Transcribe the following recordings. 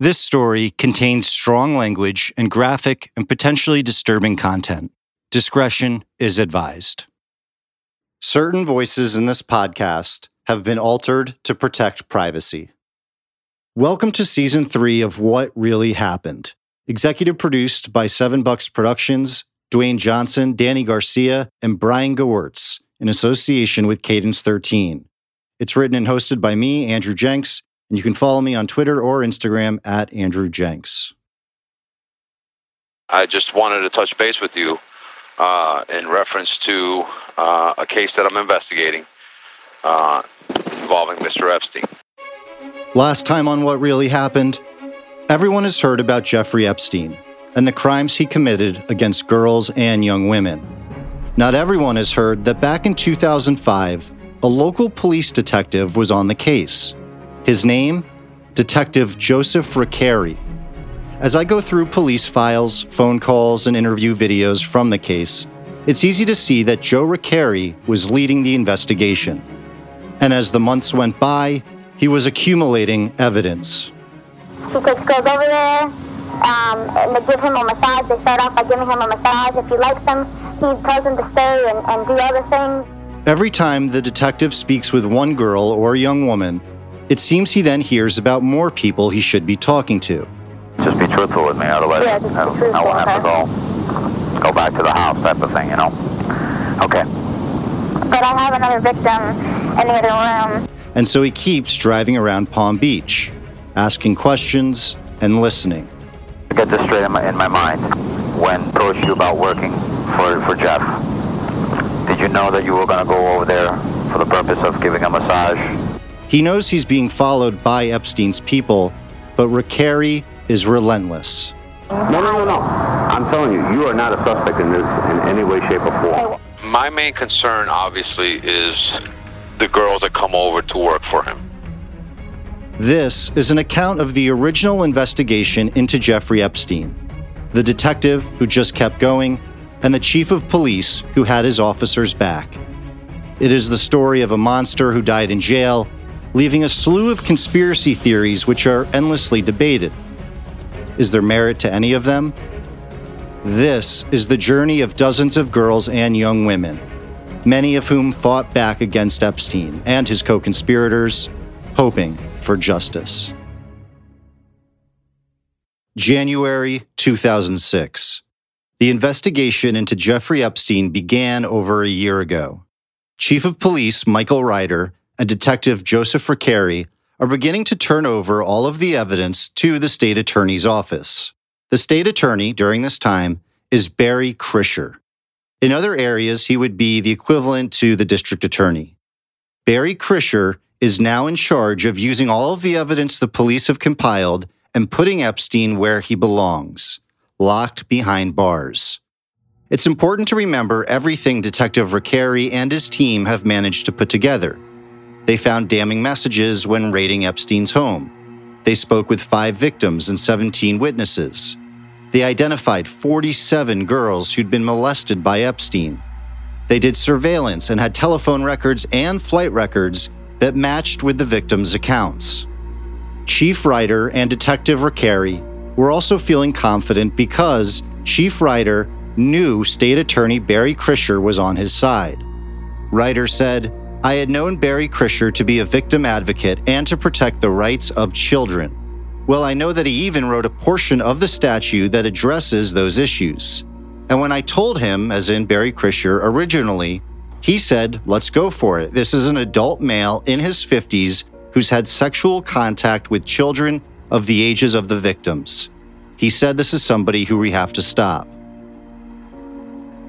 This story contains strong language and graphic and potentially disturbing content. Discretion is advised. Certain voices in this podcast have been altered to protect privacy. Welcome to season three of What Really Happened, executive produced by Seven Bucks Productions, Dwayne Johnson, Danny Garcia, and Brian Gewirtz in association with Cadence 13. It's written and hosted by me, Andrew Jenks, and you can follow me on Twitter or Instagram at Andrew Jenks. I just wanted to touch base with you uh, in reference to uh, a case that I'm investigating uh, involving Mr. Epstein. Last time on What Really Happened, everyone has heard about Jeffrey Epstein and the crimes he committed against girls and young women. Not everyone has heard that back in 2005, a local police detective was on the case. His name? Detective Joseph Recarey. As I go through police files, phone calls, and interview videos from the case, it's easy to see that Joe Recarey was leading the investigation. And as the months went by, he was accumulating evidence. She takes girls over there, um, and they give him a massage. They start off by giving him a massage. If he likes them, he tells them to stay and, and do other things. Every time the detective speaks with one girl or young woman, it seems he then hears about more people he should be talking to. Just be truthful with me, otherwise Yeah, just be I, truthful, I won't have to go go back to the house type of thing, you know. Okay. But I have another victim in the other room. And so he keeps driving around Palm Beach, asking questions and listening. Get this straight in my in my mind. When I approached you about working for for Jeff, did you know that you were going to go over there for the purpose of giving a massage? He knows he's being followed by Epstein's people, but Recarey is relentless. No, no, no, no. I'm telling you, you are not a suspect in this in any way, shape, or form. My main concern, obviously, is the girls that come over to work for him. This is an account of the original investigation into Jeffrey Epstein, the detective who just kept going, and the chief of police who had his officers back. It is the story of a monster who died in jail, leaving a slew of conspiracy theories which are endlessly debated. Is there merit to any of them? This is the journey of dozens of girls and young women, many of whom fought back against Epstein and his co conspirators, hoping for justice. January 2006. The investigation into Jeffrey Epstein began over a year ago. Chief of Police Michael Ryder and Detective Joseph Recarey are beginning to turn over all of the evidence to the state attorney's office. The state attorney during this time is Barry Krischer. In other areas, he would be the equivalent to the district attorney. Barry Krischer is now in charge of using all of the evidence the police have compiled and putting Epstein where he belongs, locked behind bars. It's important to remember everything Detective Recarey and his team have managed to put together. They found damning messages when raiding Epstein's home. They spoke with five victims and 17 witnesses. They identified 47 girls who'd been molested by Epstein. They did surveillance and had telephone records and flight records that matched with the victims' accounts. Chief Ryder and Detective Recarey were also feeling confident because Chief Ryder knew State Attorney Barry Krischer was on his side. Ryder said, I had known Barry Krischer to be a victim advocate and to protect the rights of children. Well, I know that he even wrote a portion of the statute that addresses those issues. And when I told him, as in Barry Krischer originally, he said, let's go for it. This is an adult male in his 50s who's had sexual contact with children of the ages of the victims. He said this is somebody who we have to stop.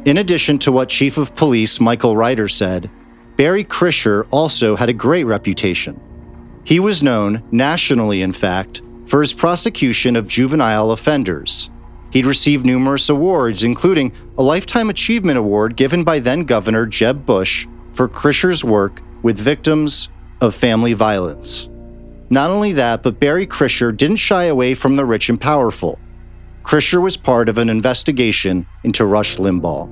In addition to what Chief of Police Michael Ryder said, Barry Krischer also had a great reputation. He was known, nationally in fact, for his prosecution of juvenile offenders. He'd received numerous awards, including a Lifetime Achievement Award given by then Governor Jeb Bush for Krischer's work with victims of family violence. Not only that, but Barry Krischer didn't shy away from the rich and powerful. Krischer was part of an investigation into Rush Limbaugh.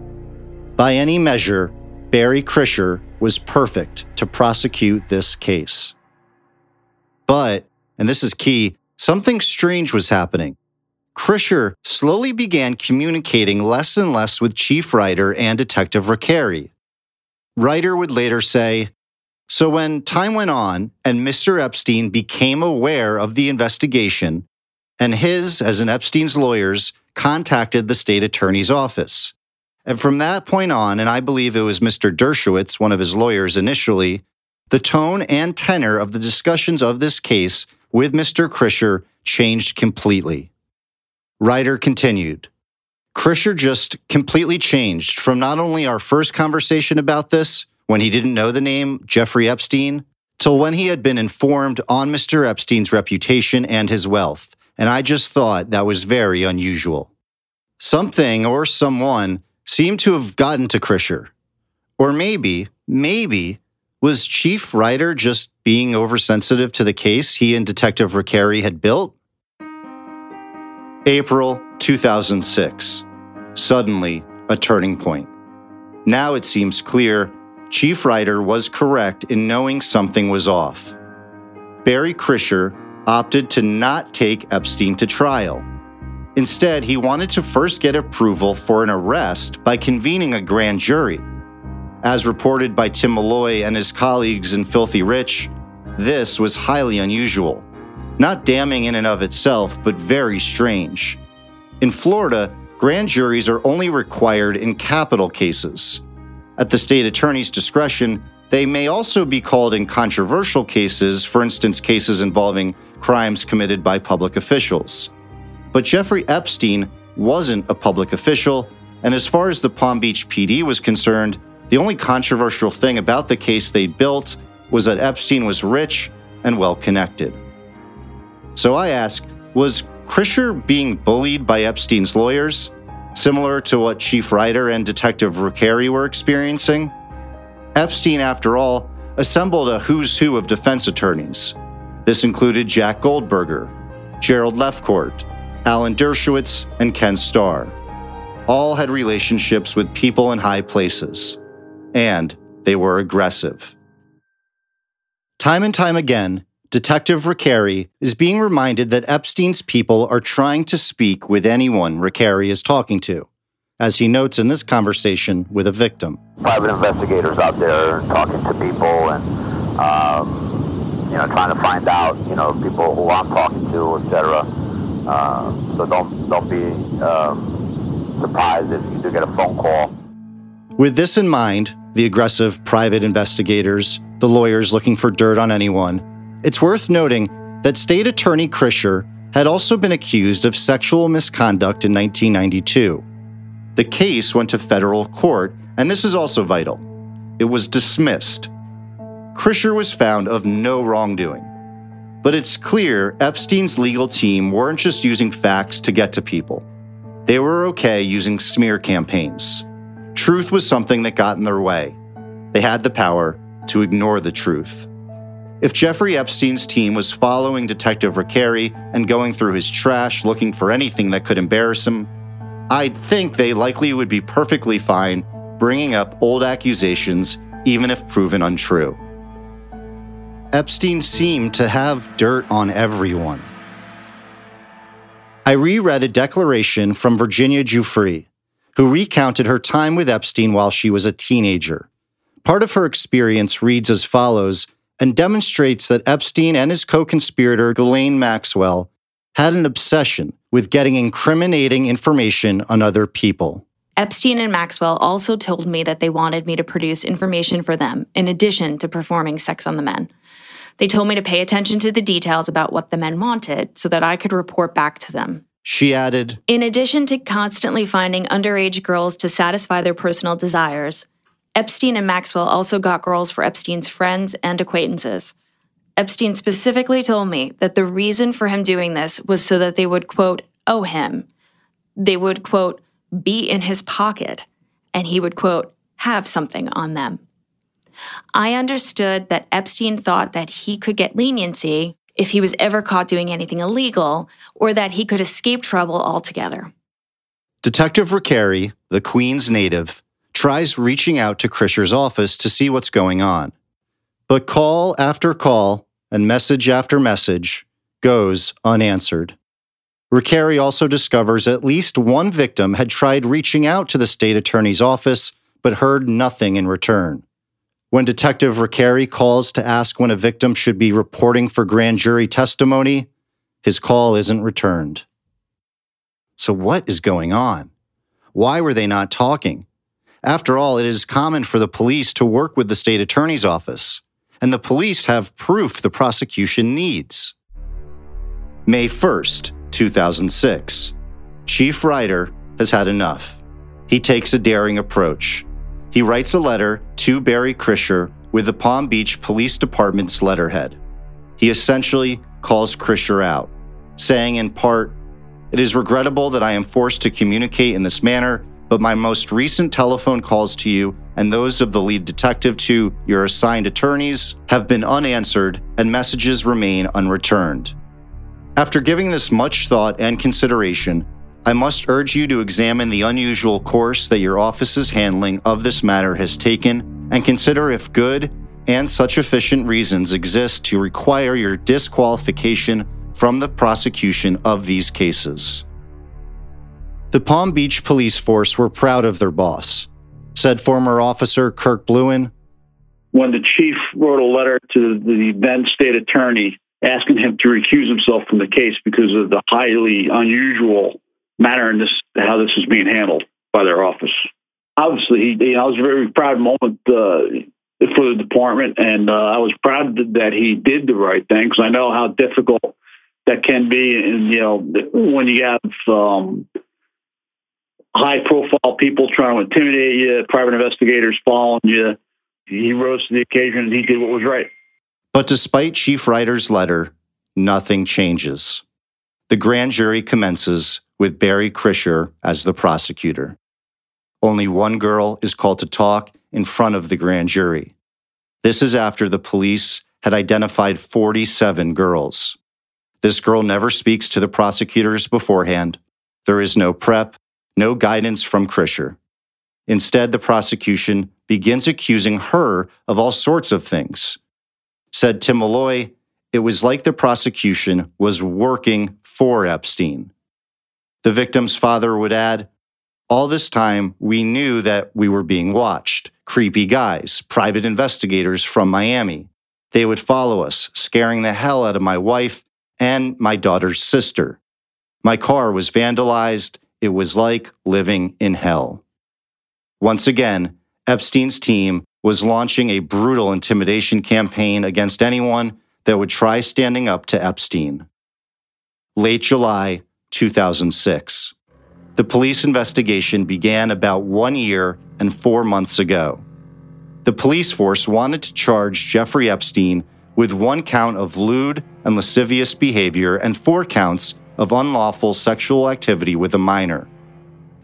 By any measure, Barry Krischer was perfect to prosecute this case. But, and this is key, something strange was happening. Krischer slowly began communicating less and less with Chief Ryder and Detective Recarey. Ryder would later say, So when time went on and Mr. Epstein became aware of the investigation, and his, as in Epstein's lawyers, contacted the state attorney's office. And from that point on, and I believe it was Mr. Dershowitz, one of his lawyers initially, the tone and tenor of the discussions of this case with Mr. Krischer changed completely. Ryder continued. Krischer just completely changed from not only our first conversation about this, when he didn't know the name Jeffrey Epstein, till when he had been informed on Mr. Epstein's reputation and his wealth. And I just thought that was very unusual. Something or someone seemed to have gotten to Krischer. Or maybe, maybe, was Chief Ryder just being oversensitive to the case he and Detective Recarey had built? April 2006. Suddenly, a turning point. Now it seems clear Chief Ryder was correct in knowing something was off. Barry Krischer opted to not take Epstein to trial. Instead, he wanted to first get approval for an arrest by convening a grand jury. As reported by Tim Malloy and his colleagues in Filthy Rich, this was highly unusual. Not damning in and of itself, but very strange. In Florida, grand juries are only required in capital cases. At the state attorney's discretion, they may also be called in controversial cases, for instance, cases involving crimes committed by public officials. But Jeffrey Epstein wasn't a public official, and as far as the Palm Beach PD was concerned, the only controversial thing about the case they built was that Epstein was rich and well connected. So I ask was Krischer being bullied by Epstein's lawyers, similar to what Chief Ryder and Detective Recarey were experiencing? Epstein, after all, assembled a who's who of defense attorneys. This included Jack Goldberger, Gerald Lefcourt, Alan Dershowitz, and Ken Starr. All had relationships with people in high places, and they were aggressive. Time and time again, Detective Recarey is being reminded that Epstein's people are trying to speak with anyone Recarey is talking to, as he notes in this conversation with a victim. Private investigators out there talking to people and, um, you know, trying to find out, you know, people who I'm talking to, etc. Uh, so don't don't be um, surprised if you do get a phone call. With this in mind, the aggressive private investigators, the lawyers looking for dirt on anyone, it's worth noting that State Attorney Krischer had also been accused of sexual misconduct in 1992. The case went to federal court, and this is also vital. It was dismissed. Krischer was found of no wrongdoing. But it's clear Epstein's legal team weren't just using facts to get to people. They were okay using smear campaigns. Truth was something that got in their way. They had the power to ignore the truth. If Jeffrey Epstein's team was following Detective Recarey and going through his trash looking for anything that could embarrass him, I'd think they likely would be perfectly fine bringing up old accusations, even if proven untrue. Epstein seemed to have dirt on everyone. I reread a declaration from Virginia Giuffre, who recounted her time with Epstein while she was a teenager. Part of her experience reads as follows and demonstrates that Epstein and his co conspirator, Ghislaine Maxwell, had an obsession with getting incriminating information on other people. Epstein and Maxwell also told me that they wanted me to produce information for them, in addition to performing sex on the men. They told me to pay attention to the details about what the men wanted so that I could report back to them. She added In addition to constantly finding underage girls to satisfy their personal desires, Epstein and Maxwell also got girls for Epstein's friends and acquaintances. Epstein specifically told me that the reason for him doing this was so that they would, quote, owe him. They would, quote, be in his pocket, and he would, quote, have something on them. I understood that Epstein thought that he could get leniency if he was ever caught doing anything illegal, or that he could escape trouble altogether. Detective Recarey, the Queens native, tries reaching out to Krischer's office to see what's going on. But call after call and message after message, goes unanswered. Recarey also discovers at least one victim had tried reaching out to the state attorney's office but heard nothing in return. When Detective Recarey calls to ask when a victim should be reporting for grand jury testimony, his call isn't returned. So, what is going on? Why were they not talking? After all, it is common for the police to work with the state attorney's office, and the police have proof the prosecution needs. May 1st, 2006. Chief Ryder has had enough. He takes a daring approach. He writes a letter to Barry Krischer with the Palm Beach Police Department's letterhead. He essentially calls Krischer out, saying in part, It is regrettable that I am forced to communicate in this manner, but my most recent telephone calls to you and those of the lead detective to your assigned attorneys have been unanswered and messages remain unreturned. After giving this much thought and consideration, I must urge you to examine the unusual course that your office's handling of this matter has taken and consider if good and such efficient reasons exist to require your disqualification from the prosecution of these cases. The Palm Beach police force were proud of their boss, said former officer Kirk Bluin. When the chief wrote a letter to the then state attorney asking him to recuse himself from the case because of the highly unusual manner in this how this is being handled by their office. Obviously, he, you know, it was a very proud moment uh, for the department, and uh, I was proud that he did the right thing because I know how difficult that can be, and you know, when you have um, high-profile people trying to intimidate you, private investigators following you. He rose to the occasion and he did what was right. But despite Chief Ryder's letter, nothing changes. The grand jury commences with Barry Krischer as the prosecutor. Only one girl is called to talk in front of the grand jury. This is after the police had identified 47 girls. This girl never speaks to the prosecutors beforehand. There is no prep, no guidance from Krischer. Instead, the prosecution begins accusing her of all sorts of things Said Tim Malloy, it was like the prosecution was working for Epstein. The victim's father would add, All this time, we knew that we were being watched. Creepy guys, private investigators from Miami. They would follow us, scaring the hell out of my wife and my daughter's sister. My car was vandalized. It was like living in hell. Once again, Epstein's team was launching a brutal intimidation campaign against anyone that would try standing up to Epstein. Late July 2006. The police investigation began about one year and four months ago. The police force wanted to charge Jeffrey Epstein with one count of lewd and lascivious behavior and four counts of unlawful sexual activity with a minor.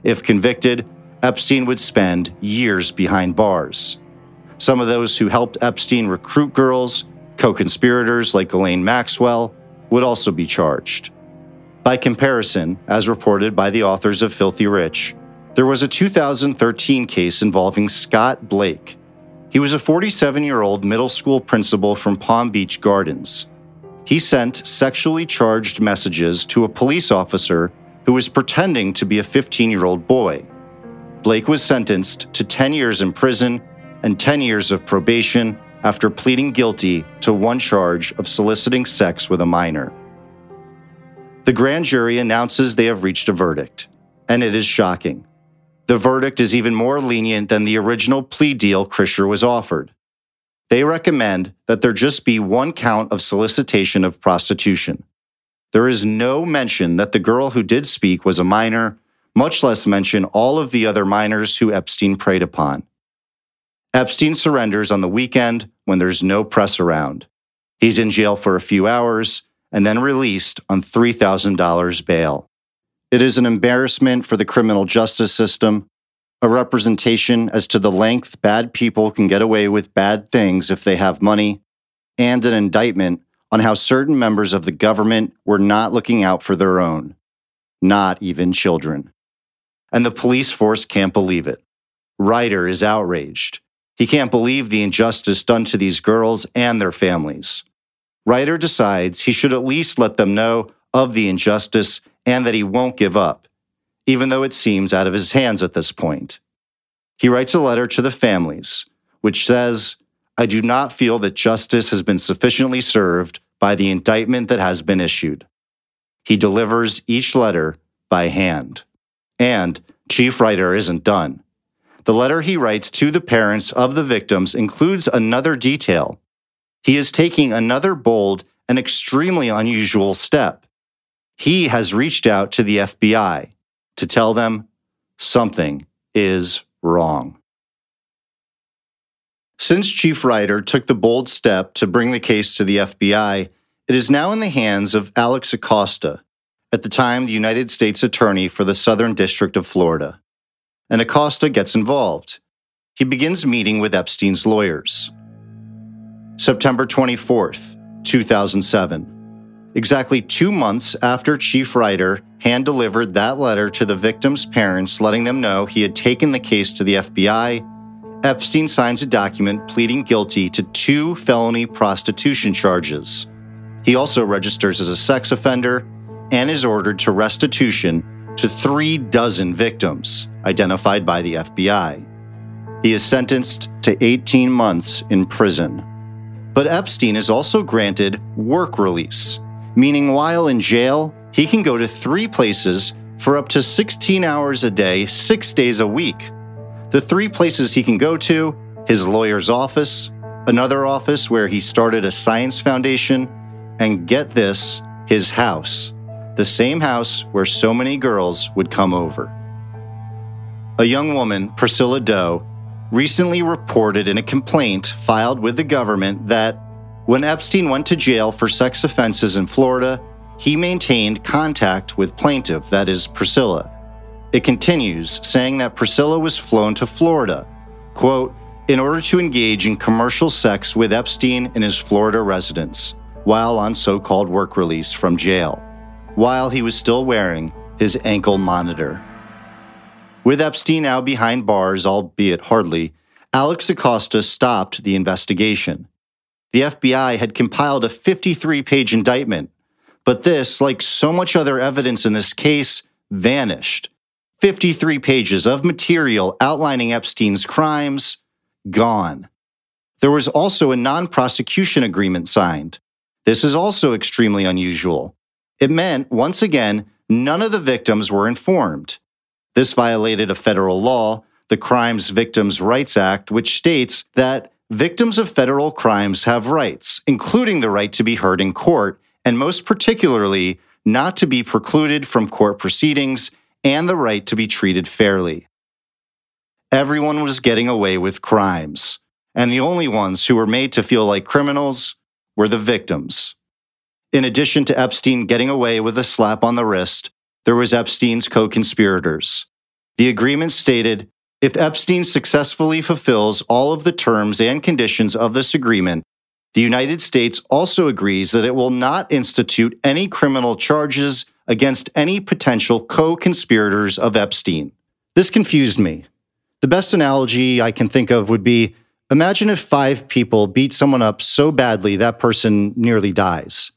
If convicted, Epstein would spend years behind bars. Some of those who helped Epstein recruit girls, co conspirators like Ghislaine Maxwell, would also be charged. By comparison, as reported by the authors of Filthy Rich, there was a 2013 case involving Scott Blake. He was a 47 year old middle school principal from Palm Beach Gardens. He sent sexually charged messages to a police officer who was pretending to be a 15 year old boy. Blake was sentenced to 10 years in prison and 10 years of probation after pleading guilty to one charge of soliciting sex with a minor. The grand jury announces they have reached a verdict, and it is shocking. The verdict is even more lenient than the original plea deal Krischer was offered. They recommend that there just be one count of solicitation of prostitution. There is no mention that the girl who did speak was a minor, much less mention all of the other minors who Epstein preyed upon. Epstein surrenders on the weekend when there's no press around. He's in jail for a few hours and then released on $3,000 bail. It is an embarrassment for the criminal justice system, a representation as to the length bad people can get away with bad things if they have money, and an indictment on how certain members of the government were not looking out for their own, not even children. And the police force can't believe it. Ryder is outraged. He can't believe the injustice done to these girls and their families. Ryder decides he should at least let them know of the injustice and that he won't give up, even though it seems out of his hands at this point. He writes a letter to the families, which says, I do not feel that justice has been sufficiently served by the indictment that has been issued. He delivers each letter by hand. And Chief Ryder isn't done. The letter he writes to the parents of the victims includes another detail. He is taking another bold and extremely unusual step. He has reached out to the FBI to tell them something is wrong. Since Chief Ryder took the bold step to bring the case to the FBI, it is now in the hands of Alex Acosta, at the time the United States Attorney for the Southern District of Florida. And Acosta gets involved. He begins meeting with Epstein's lawyers. September 24th, 2007. Exactly two months after Chief Ryder hand delivered that letter to the victim's parents, letting them know he had taken the case to the FBI, Epstein signs a document pleading guilty to two felony prostitution charges. He also registers as a sex offender and is ordered to restitution to three dozen victims identified by the FBI. He is sentenced to 18 months in prison. But Epstein is also granted work release, meaning while in jail, he can go to three places for up to 16 hours a day, six days a week. The three places he can go to his lawyer's office, another office where he started a science foundation, and get this, his house, the same house where so many girls would come over. A young woman, Priscilla Doe, recently reported in a complaint filed with the government that when Epstein went to jail for sex offenses in Florida, he maintained contact with plaintiff, that is, Priscilla. It continues, saying that Priscilla was flown to Florida, quote, in order to engage in commercial sex with Epstein in his Florida residence while on so called work release from jail, while he was still wearing his ankle monitor. With Epstein now behind bars, albeit hardly, Alex Acosta stopped the investigation. The FBI had compiled a 53 page indictment, but this, like so much other evidence in this case, vanished. 53 pages of material outlining Epstein's crimes, gone. There was also a non prosecution agreement signed, this is also extremely unusual. It meant, once again, none of the victims were informed. This violated a federal law, the Crimes Victims' Rights Act, which states that victims of federal crimes have rights, including the right to be heard in court, and most particularly, not to be precluded from court proceedings and the right to be treated fairly. Everyone was getting away with crimes, and the only ones who were made to feel like criminals were the victims. In addition to Epstein getting away with a slap on the wrist, there was Epstein's co conspirators. The agreement stated if Epstein successfully fulfills all of the terms and conditions of this agreement, the United States also agrees that it will not institute any criminal charges against any potential co conspirators of Epstein. This confused me. The best analogy I can think of would be Imagine if five people beat someone up so badly that person nearly dies.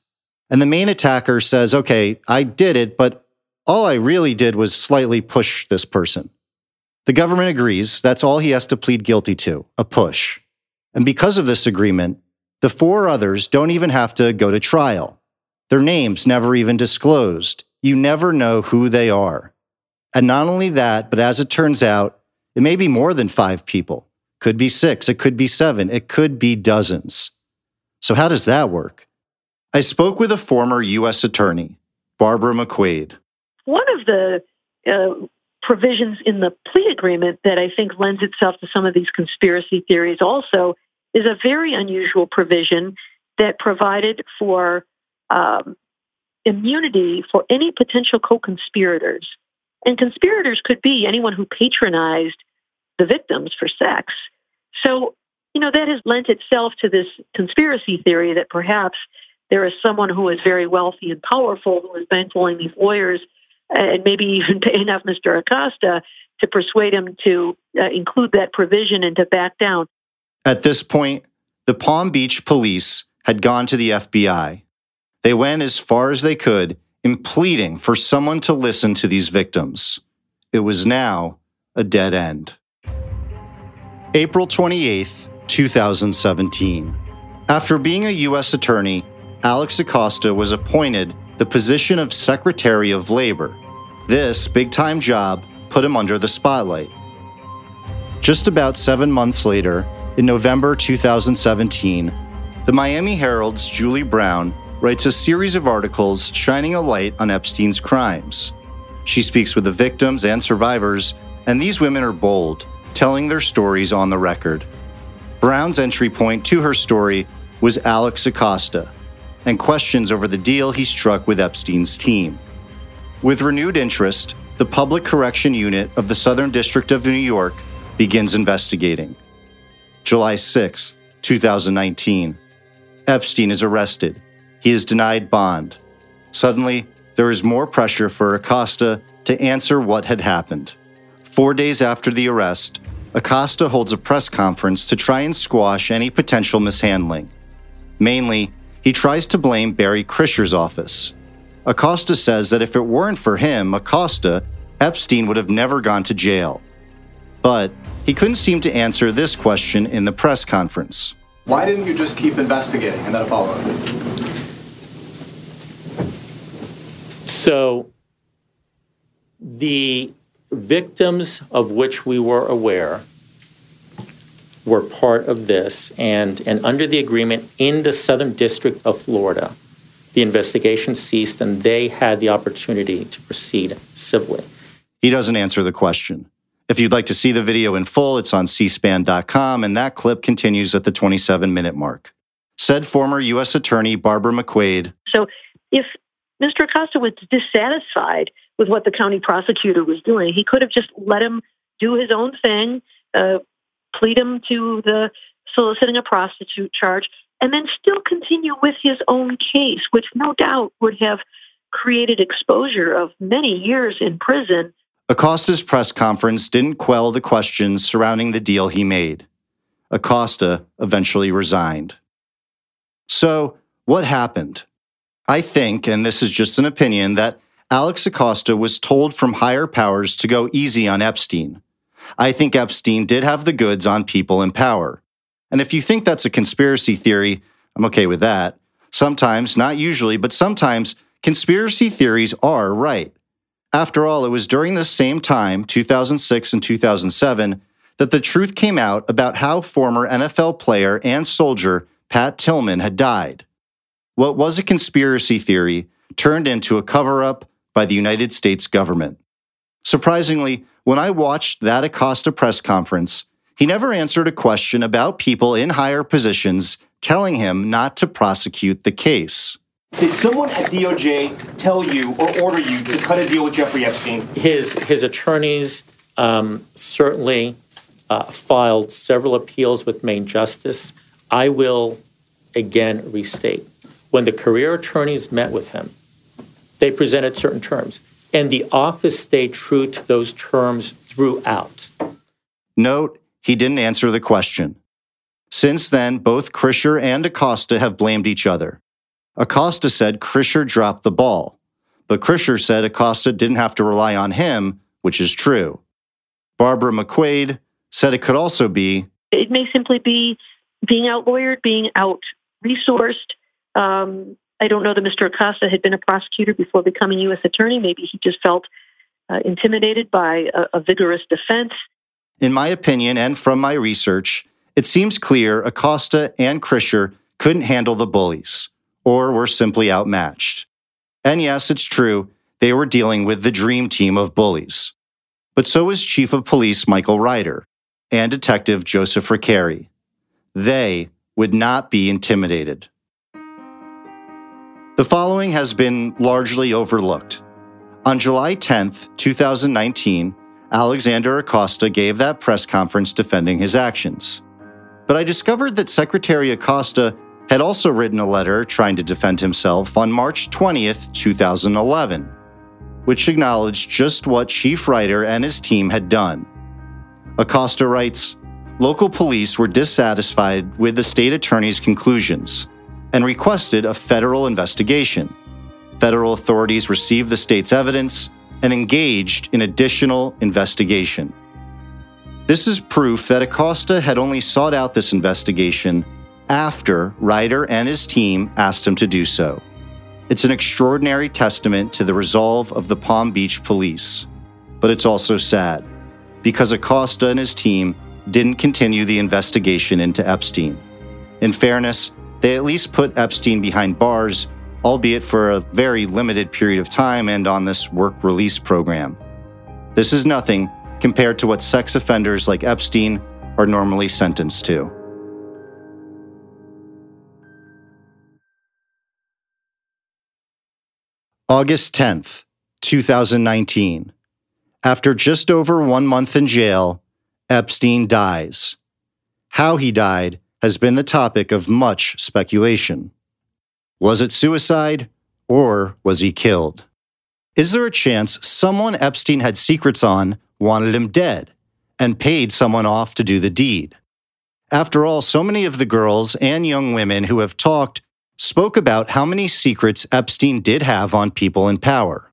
And the main attacker says, okay, I did it, but all I really did was slightly push this person. The government agrees that's all he has to plead guilty to a push. And because of this agreement, the four others don't even have to go to trial. Their names never even disclosed. You never know who they are. And not only that, but as it turns out, it may be more than five people. Could be six, it could be seven, it could be dozens. So, how does that work? I spoke with a former U.S. attorney, Barbara McQuade. One of the uh, provisions in the plea agreement that I think lends itself to some of these conspiracy theories also is a very unusual provision that provided for um, immunity for any potential co conspirators. And conspirators could be anyone who patronized the victims for sex. So, you know, that has lent itself to this conspiracy theory that perhaps there is someone who is very wealthy and powerful who is bankrolling these lawyers and maybe even paying off Mr. Acosta to persuade him to uh, include that provision and to back down. At this point, the Palm Beach police had gone to the FBI. They went as far as they could in pleading for someone to listen to these victims. It was now a dead end. April 28th, 2017. After being a U.S. attorney, Alex Acosta was appointed the position of Secretary of Labor. This big time job put him under the spotlight. Just about seven months later, in November 2017, the Miami Herald's Julie Brown writes a series of articles shining a light on Epstein's crimes. She speaks with the victims and survivors, and these women are bold, telling their stories on the record. Brown's entry point to her story was Alex Acosta and questions over the deal he struck with Epstein's team. With renewed interest, the Public Correction Unit of the Southern District of New York begins investigating. July 6, 2019. Epstein is arrested. He is denied bond. Suddenly, there is more pressure for Acosta to answer what had happened. Four days after the arrest, Acosta holds a press conference to try and squash any potential mishandling. Mainly, he tries to blame Barry Krischer's office. Acosta says that if it weren't for him, Acosta, Epstein would have never gone to jail. But he couldn't seem to answer this question in the press conference. Why didn't you just keep investigating? And then a follow up. So, the victims of which we were aware were part of this, and, and under the agreement in the Southern District of Florida, the investigation ceased and they had the opportunity to proceed civilly. He doesn't answer the question. If you'd like to see the video in full, it's on cspan.com, and that clip continues at the 27 minute mark. Said former U.S. Attorney Barbara McQuade. So if Mr. Acosta was dissatisfied with what the county prosecutor was doing, he could have just let him do his own thing, uh, plead him to the soliciting a prostitute charge, and then still continue with his own case, which no doubt would have created exposure of many years in prison. Acosta's press conference didn't quell the questions surrounding the deal he made. Acosta eventually resigned. So, what happened? I think, and this is just an opinion, that Alex Acosta was told from higher powers to go easy on Epstein. I think Epstein did have the goods on people in power. And if you think that's a conspiracy theory, I'm okay with that. Sometimes, not usually, but sometimes, conspiracy theories are right. After all, it was during this same time, 2006 and 2007, that the truth came out about how former NFL player and soldier Pat Tillman had died. What was a conspiracy theory turned into a cover up by the United States government. Surprisingly, when I watched that Acosta press conference, he never answered a question about people in higher positions telling him not to prosecute the case. Did someone at DOJ tell you or order you to cut a deal with Jeffrey Epstein? His, his attorneys um, certainly uh, filed several appeals with Main Justice. I will again restate when the career attorneys met with him, they presented certain terms, and the office stayed true to those terms throughout. Note, he didn't answer the question. Since then, both Krischer and Acosta have blamed each other. Acosta said Krischer dropped the ball, but Krischer said Acosta didn't have to rely on him, which is true. Barbara McQuade said it could also be it may simply be being out lawyered, being out resourced. Um, I don't know that Mr. Acosta had been a prosecutor before becoming U.S. attorney. Maybe he just felt uh, intimidated by a, a vigorous defense. In my opinion, and from my research, it seems clear Acosta and Krischer couldn't handle the bullies, or were simply outmatched. And yes, it's true, they were dealing with the dream team of bullies. But so was Chief of Police Michael Ryder and Detective Joseph Recarey. They would not be intimidated. The following has been largely overlooked. On July 10, 2019, Alexander Acosta gave that press conference defending his actions. But I discovered that Secretary Acosta had also written a letter trying to defend himself on March 20th, 2011, which acknowledged just what Chief Ryder and his team had done. Acosta writes Local police were dissatisfied with the state attorney's conclusions and requested a federal investigation. Federal authorities received the state's evidence and engaged in additional investigation. This is proof that Acosta had only sought out this investigation after Ryder and his team asked him to do so. It's an extraordinary testament to the resolve of the Palm Beach police. But it's also sad, because Acosta and his team didn't continue the investigation into Epstein. In fairness, they at least put Epstein behind bars, albeit for a very limited period of time and on this work release program. This is nothing compared to what sex offenders like Epstein are normally sentenced to. August 10th, 2019. After just over one month in jail, Epstein dies. How he died has been the topic of much speculation. Was it suicide or was he killed? Is there a chance someone Epstein had secrets on wanted him dead and paid someone off to do the deed? After all, so many of the girls and young women who have talked spoke about how many secrets Epstein did have on people in power.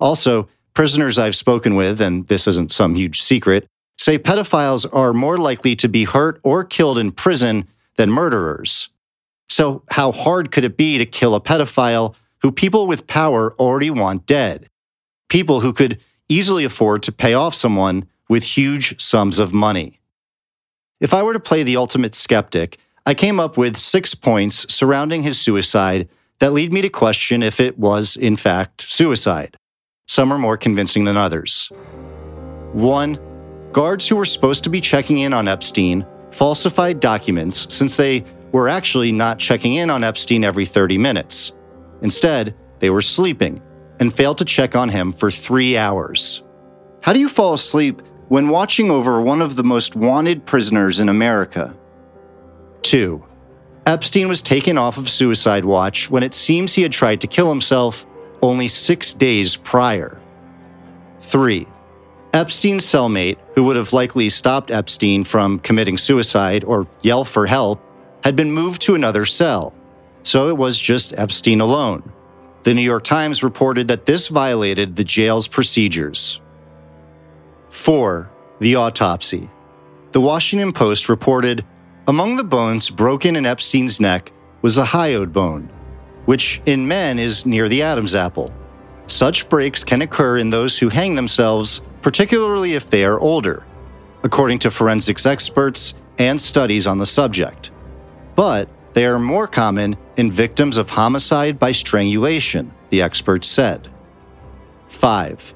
Also, prisoners I've spoken with, and this isn't some huge secret, say pedophiles are more likely to be hurt or killed in prison than murderers. So, how hard could it be to kill a pedophile who people with power already want dead? People who could easily afford to pay off someone with huge sums of money. If I were to play the ultimate skeptic, I came up with six points surrounding his suicide that lead me to question if it was, in fact, suicide. Some are more convincing than others. One, guards who were supposed to be checking in on Epstein falsified documents since they were actually not checking in on Epstein every 30 minutes. Instead, they were sleeping and failed to check on him for three hours. How do you fall asleep when watching over one of the most wanted prisoners in America? 2. Epstein was taken off of suicide watch when it seems he had tried to kill himself only six days prior. 3. Epstein's cellmate, who would have likely stopped Epstein from committing suicide or yell for help, had been moved to another cell, so it was just Epstein alone. The New York Times reported that this violated the jail's procedures. 4. The autopsy. The Washington Post reported among the bones broken in Epstein's neck was a hyoid bone, which in men is near the Adam's apple. Such breaks can occur in those who hang themselves, particularly if they are older, according to forensics experts and studies on the subject. But they are more common in victims of homicide by strangulation, the experts said. 5.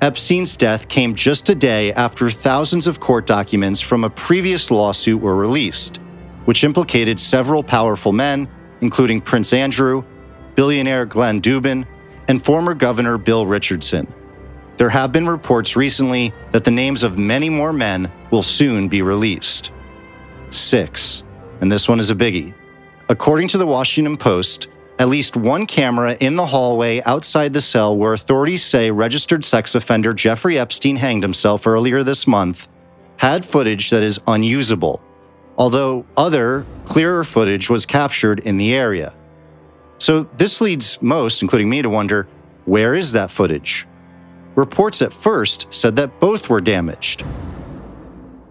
Epstein's death came just a day after thousands of court documents from a previous lawsuit were released, which implicated several powerful men, including Prince Andrew, billionaire Glenn Dubin, and former Governor Bill Richardson. There have been reports recently that the names of many more men will soon be released. 6. And this one is a biggie. According to the Washington Post, at least one camera in the hallway outside the cell where authorities say registered sex offender Jeffrey Epstein hanged himself earlier this month had footage that is unusable, although other, clearer footage was captured in the area. So this leads most, including me, to wonder where is that footage? Reports at first said that both were damaged.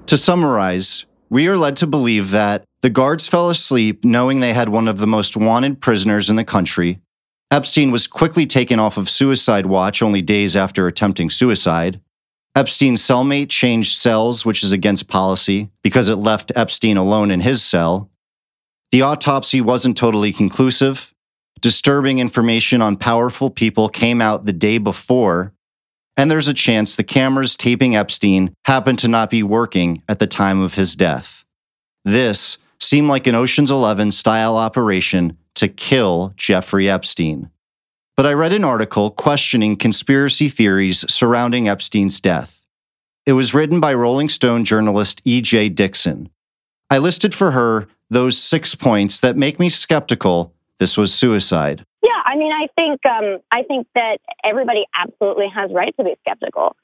To summarize, we are led to believe that the guards fell asleep knowing they had one of the most wanted prisoners in the country. Epstein was quickly taken off of suicide watch only days after attempting suicide. Epstein's cellmate changed cells, which is against policy, because it left Epstein alone in his cell. The autopsy wasn't totally conclusive. Disturbing information on powerful people came out the day before, and there's a chance the cameras taping Epstein happened to not be working at the time of his death. This seemed like an Ocean's 11 style operation to kill Jeffrey Epstein. But I read an article questioning conspiracy theories surrounding Epstein's death. It was written by Rolling Stone journalist E.J. Dickson. I listed for her those six points that make me skeptical this was suicide. Yeah, I mean, I think um, I think that everybody absolutely has right to be skeptical.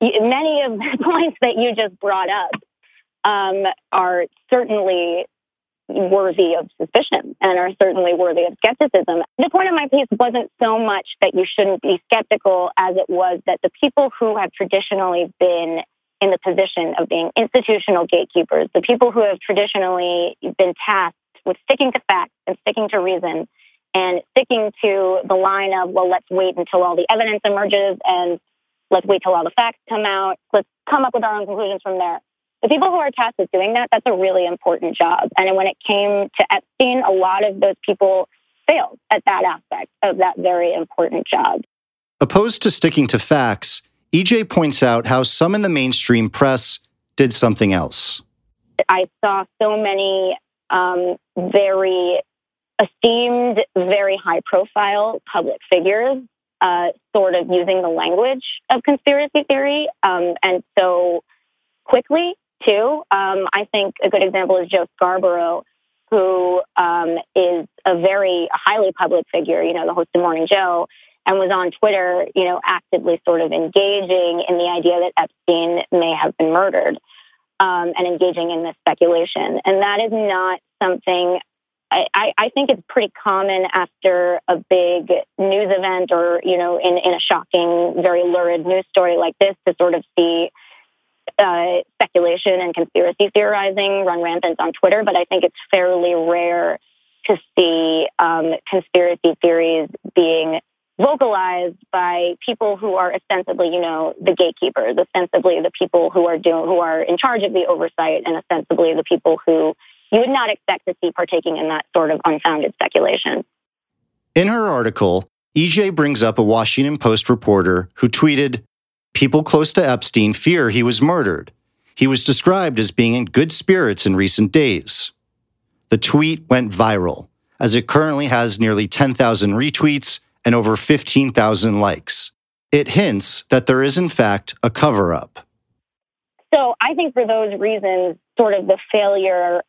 Many of the points that you just brought up um, are certainly worthy of suspicion and are certainly worthy of skepticism. The point of my piece wasn't so much that you shouldn't be skeptical as it was that the people who have traditionally been in the position of being institutional gatekeepers, the people who have traditionally been tasked with sticking to facts and sticking to reason and sticking to the line of, well, let's wait until all the evidence emerges and let's wait till all the facts come out. Let's come up with our own conclusions from there. The people who are tasked with doing that, that's a really important job. And when it came to Epstein, a lot of those people failed at that aspect of that very important job. Opposed to sticking to facts, EJ points out how some in the mainstream press did something else. I saw so many um, very esteemed, very high profile public figures uh, sort of using the language of conspiracy theory. Um, and so quickly, too. Um, I think a good example is Joe Scarborough, who um, is a very highly public figure, you know, the host of Morning Joe, and was on Twitter, you know, actively sort of engaging in the idea that Epstein may have been murdered um, and engaging in this speculation. And that is not something I, I, think it's pretty common after a big news event or, you know, in, in a shocking, very lurid news story like this to sort of see uh, speculation and conspiracy theorizing run rampant on Twitter. But I think it's fairly rare to see um, conspiracy theories being vocalized by people who are ostensibly, you know, the gatekeepers, ostensibly the people who are doing, who are in charge of the oversight, and ostensibly the people who you would not expect to see partaking in that sort of unfounded speculation. In her article, EJ brings up a Washington Post reporter who tweeted People close to Epstein fear he was murdered. He was described as being in good spirits in recent days. The tweet went viral, as it currently has nearly 10,000 retweets and over 15,000 likes. It hints that there is, in fact, a cover up. So I think for those reasons, sort of the failure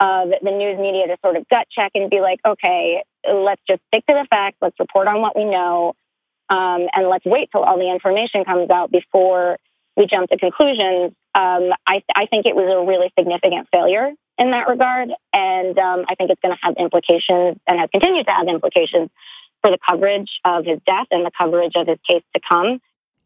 of the news media to sort of gut check and be like, okay, let's just stick to the facts, let's report on what we know, um, and let's wait till all the information comes out before we jump to conclusions. Um, I, I, think it was a really significant failure in that regard, and um, I think it's going to have implications and has continued to have implications for the coverage of his death and the coverage of his case to come.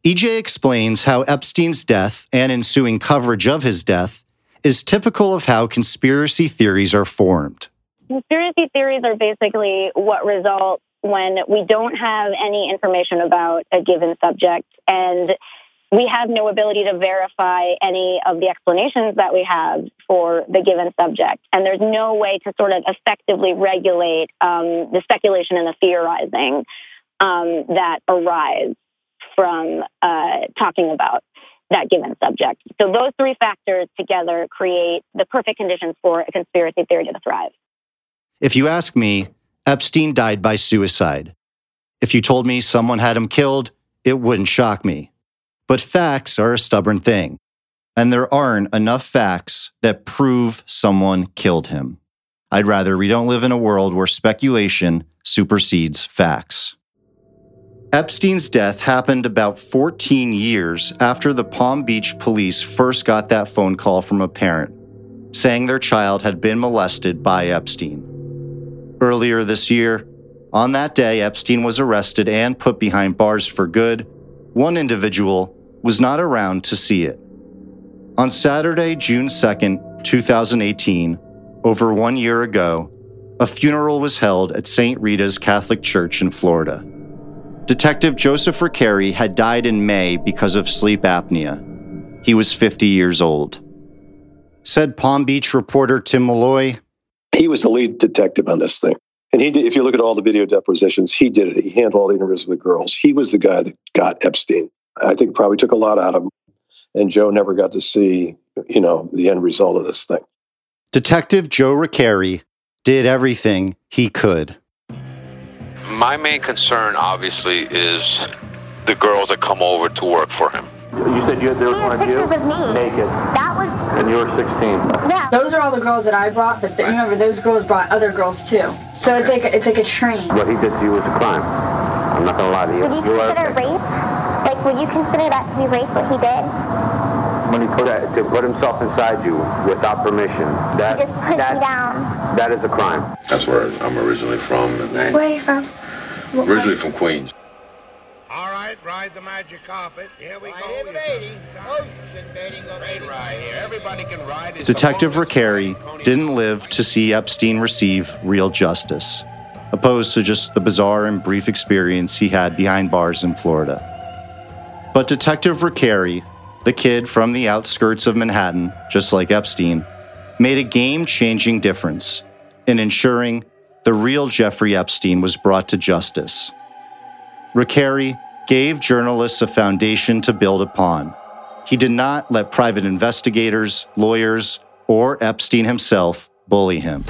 EJ explains how Epstein's death and ensuing coverage of his death is typical of how conspiracy theories are formed. Conspiracy theories are basically what result when we don't have any information about a given subject and we have no ability to verify any of the explanations that we have for the given subject. And there's no way to sort of effectively regulate um, the speculation and the theorizing um, that arise from uh, talking about that given subject. So those three factors together create the perfect conditions for a conspiracy theory to thrive. If you ask me, Epstein died by suicide. If you told me someone had him killed, it wouldn't shock me. But facts are a stubborn thing, and there aren't enough facts that prove someone killed him. I'd rather we don't live in a world where speculation supersedes facts. Epstein's death happened about 14 years after the Palm Beach police first got that phone call from a parent saying their child had been molested by Epstein. Earlier this year, on that day, Epstein was arrested and put behind bars for good. One individual was not around to see it. On Saturday, June 2nd, 2018, over one year ago, a funeral was held at St. Rita's Catholic Church in Florida. Detective Joseph Recarey had died in May because of sleep apnea. He was 50 years old. Said Palm Beach reporter Tim Malloy. He was the lead detective on this thing. And he did, if you look at all the video depositions, he did it. He handled all the interviews with the girls. He was the guy that got Epstein. I think probably took a lot out of him. And Joe never got to see, you know, the end result of this thing. Detective Joe Recarey did everything he could my main concern, obviously, is the girls that come over to work for him. You said you, had there was one of you naked. That was. And you were 16. Yeah. Those are all the girls that I brought, but the, remember those girls brought other girls too. So it's like it's like a train. What he did to you was a crime. I'm not gonna lie to you. Would you, you consider are, rape? Like, would you consider that to be rape? What he did? when he put a, to put himself inside you without permission, that Just put me that, down. that is a crime. That's where I'm originally from. And Where are you from? originally from Queens. All right, ride the magic carpet. Here we Right go. in the baiting. Ocean baiting or baiting. Right here. Everybody can ride. It's Detective Recarey didn't live to see Epstein receive real justice, opposed to just the bizarre and brief experience he had behind bars in Florida. But Detective Recarey, the kid from the outskirts of Manhattan, just like Epstein, made a game changing difference in ensuring the real Jeffrey Epstein was brought to justice. Recarey gave journalists a foundation to build upon. He did not let private investigators, lawyers, or Epstein himself bully him.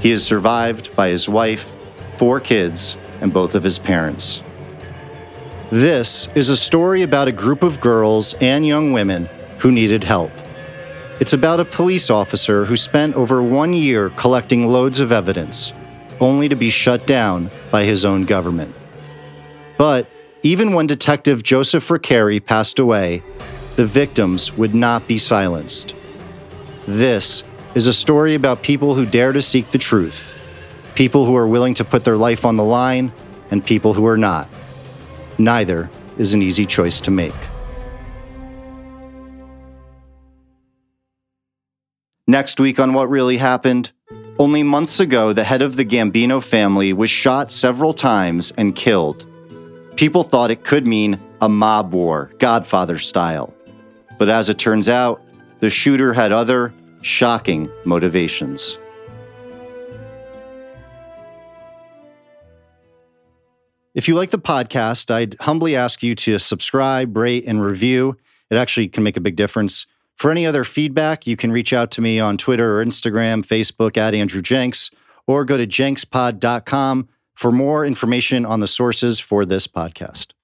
He is survived by his wife, four kids, and both of his parents. This is a story about a group of girls and young women who needed help. It's about a police officer who spent over one year collecting loads of evidence, only to be shut down by his own government. But even when Detective Joseph Recarey passed away, the victims would not be silenced. This is a story about people who dare to seek the truth, people who are willing to put their life on the line, and people who are not. Neither is an easy choice to make. Next week on What Really Happened, only months ago, the head of the Gambino family was shot several times and killed. People thought it could mean a mob war, Godfather style. But as it turns out, the shooter had other, shocking motivations. If you like the podcast, I'd humbly ask you to subscribe, rate, and review. It actually can make a big difference. For any other feedback, you can reach out to me on Twitter or Instagram, Facebook at Andrew Jenks, or go to jenkspod.com for more information on the sources for this podcast.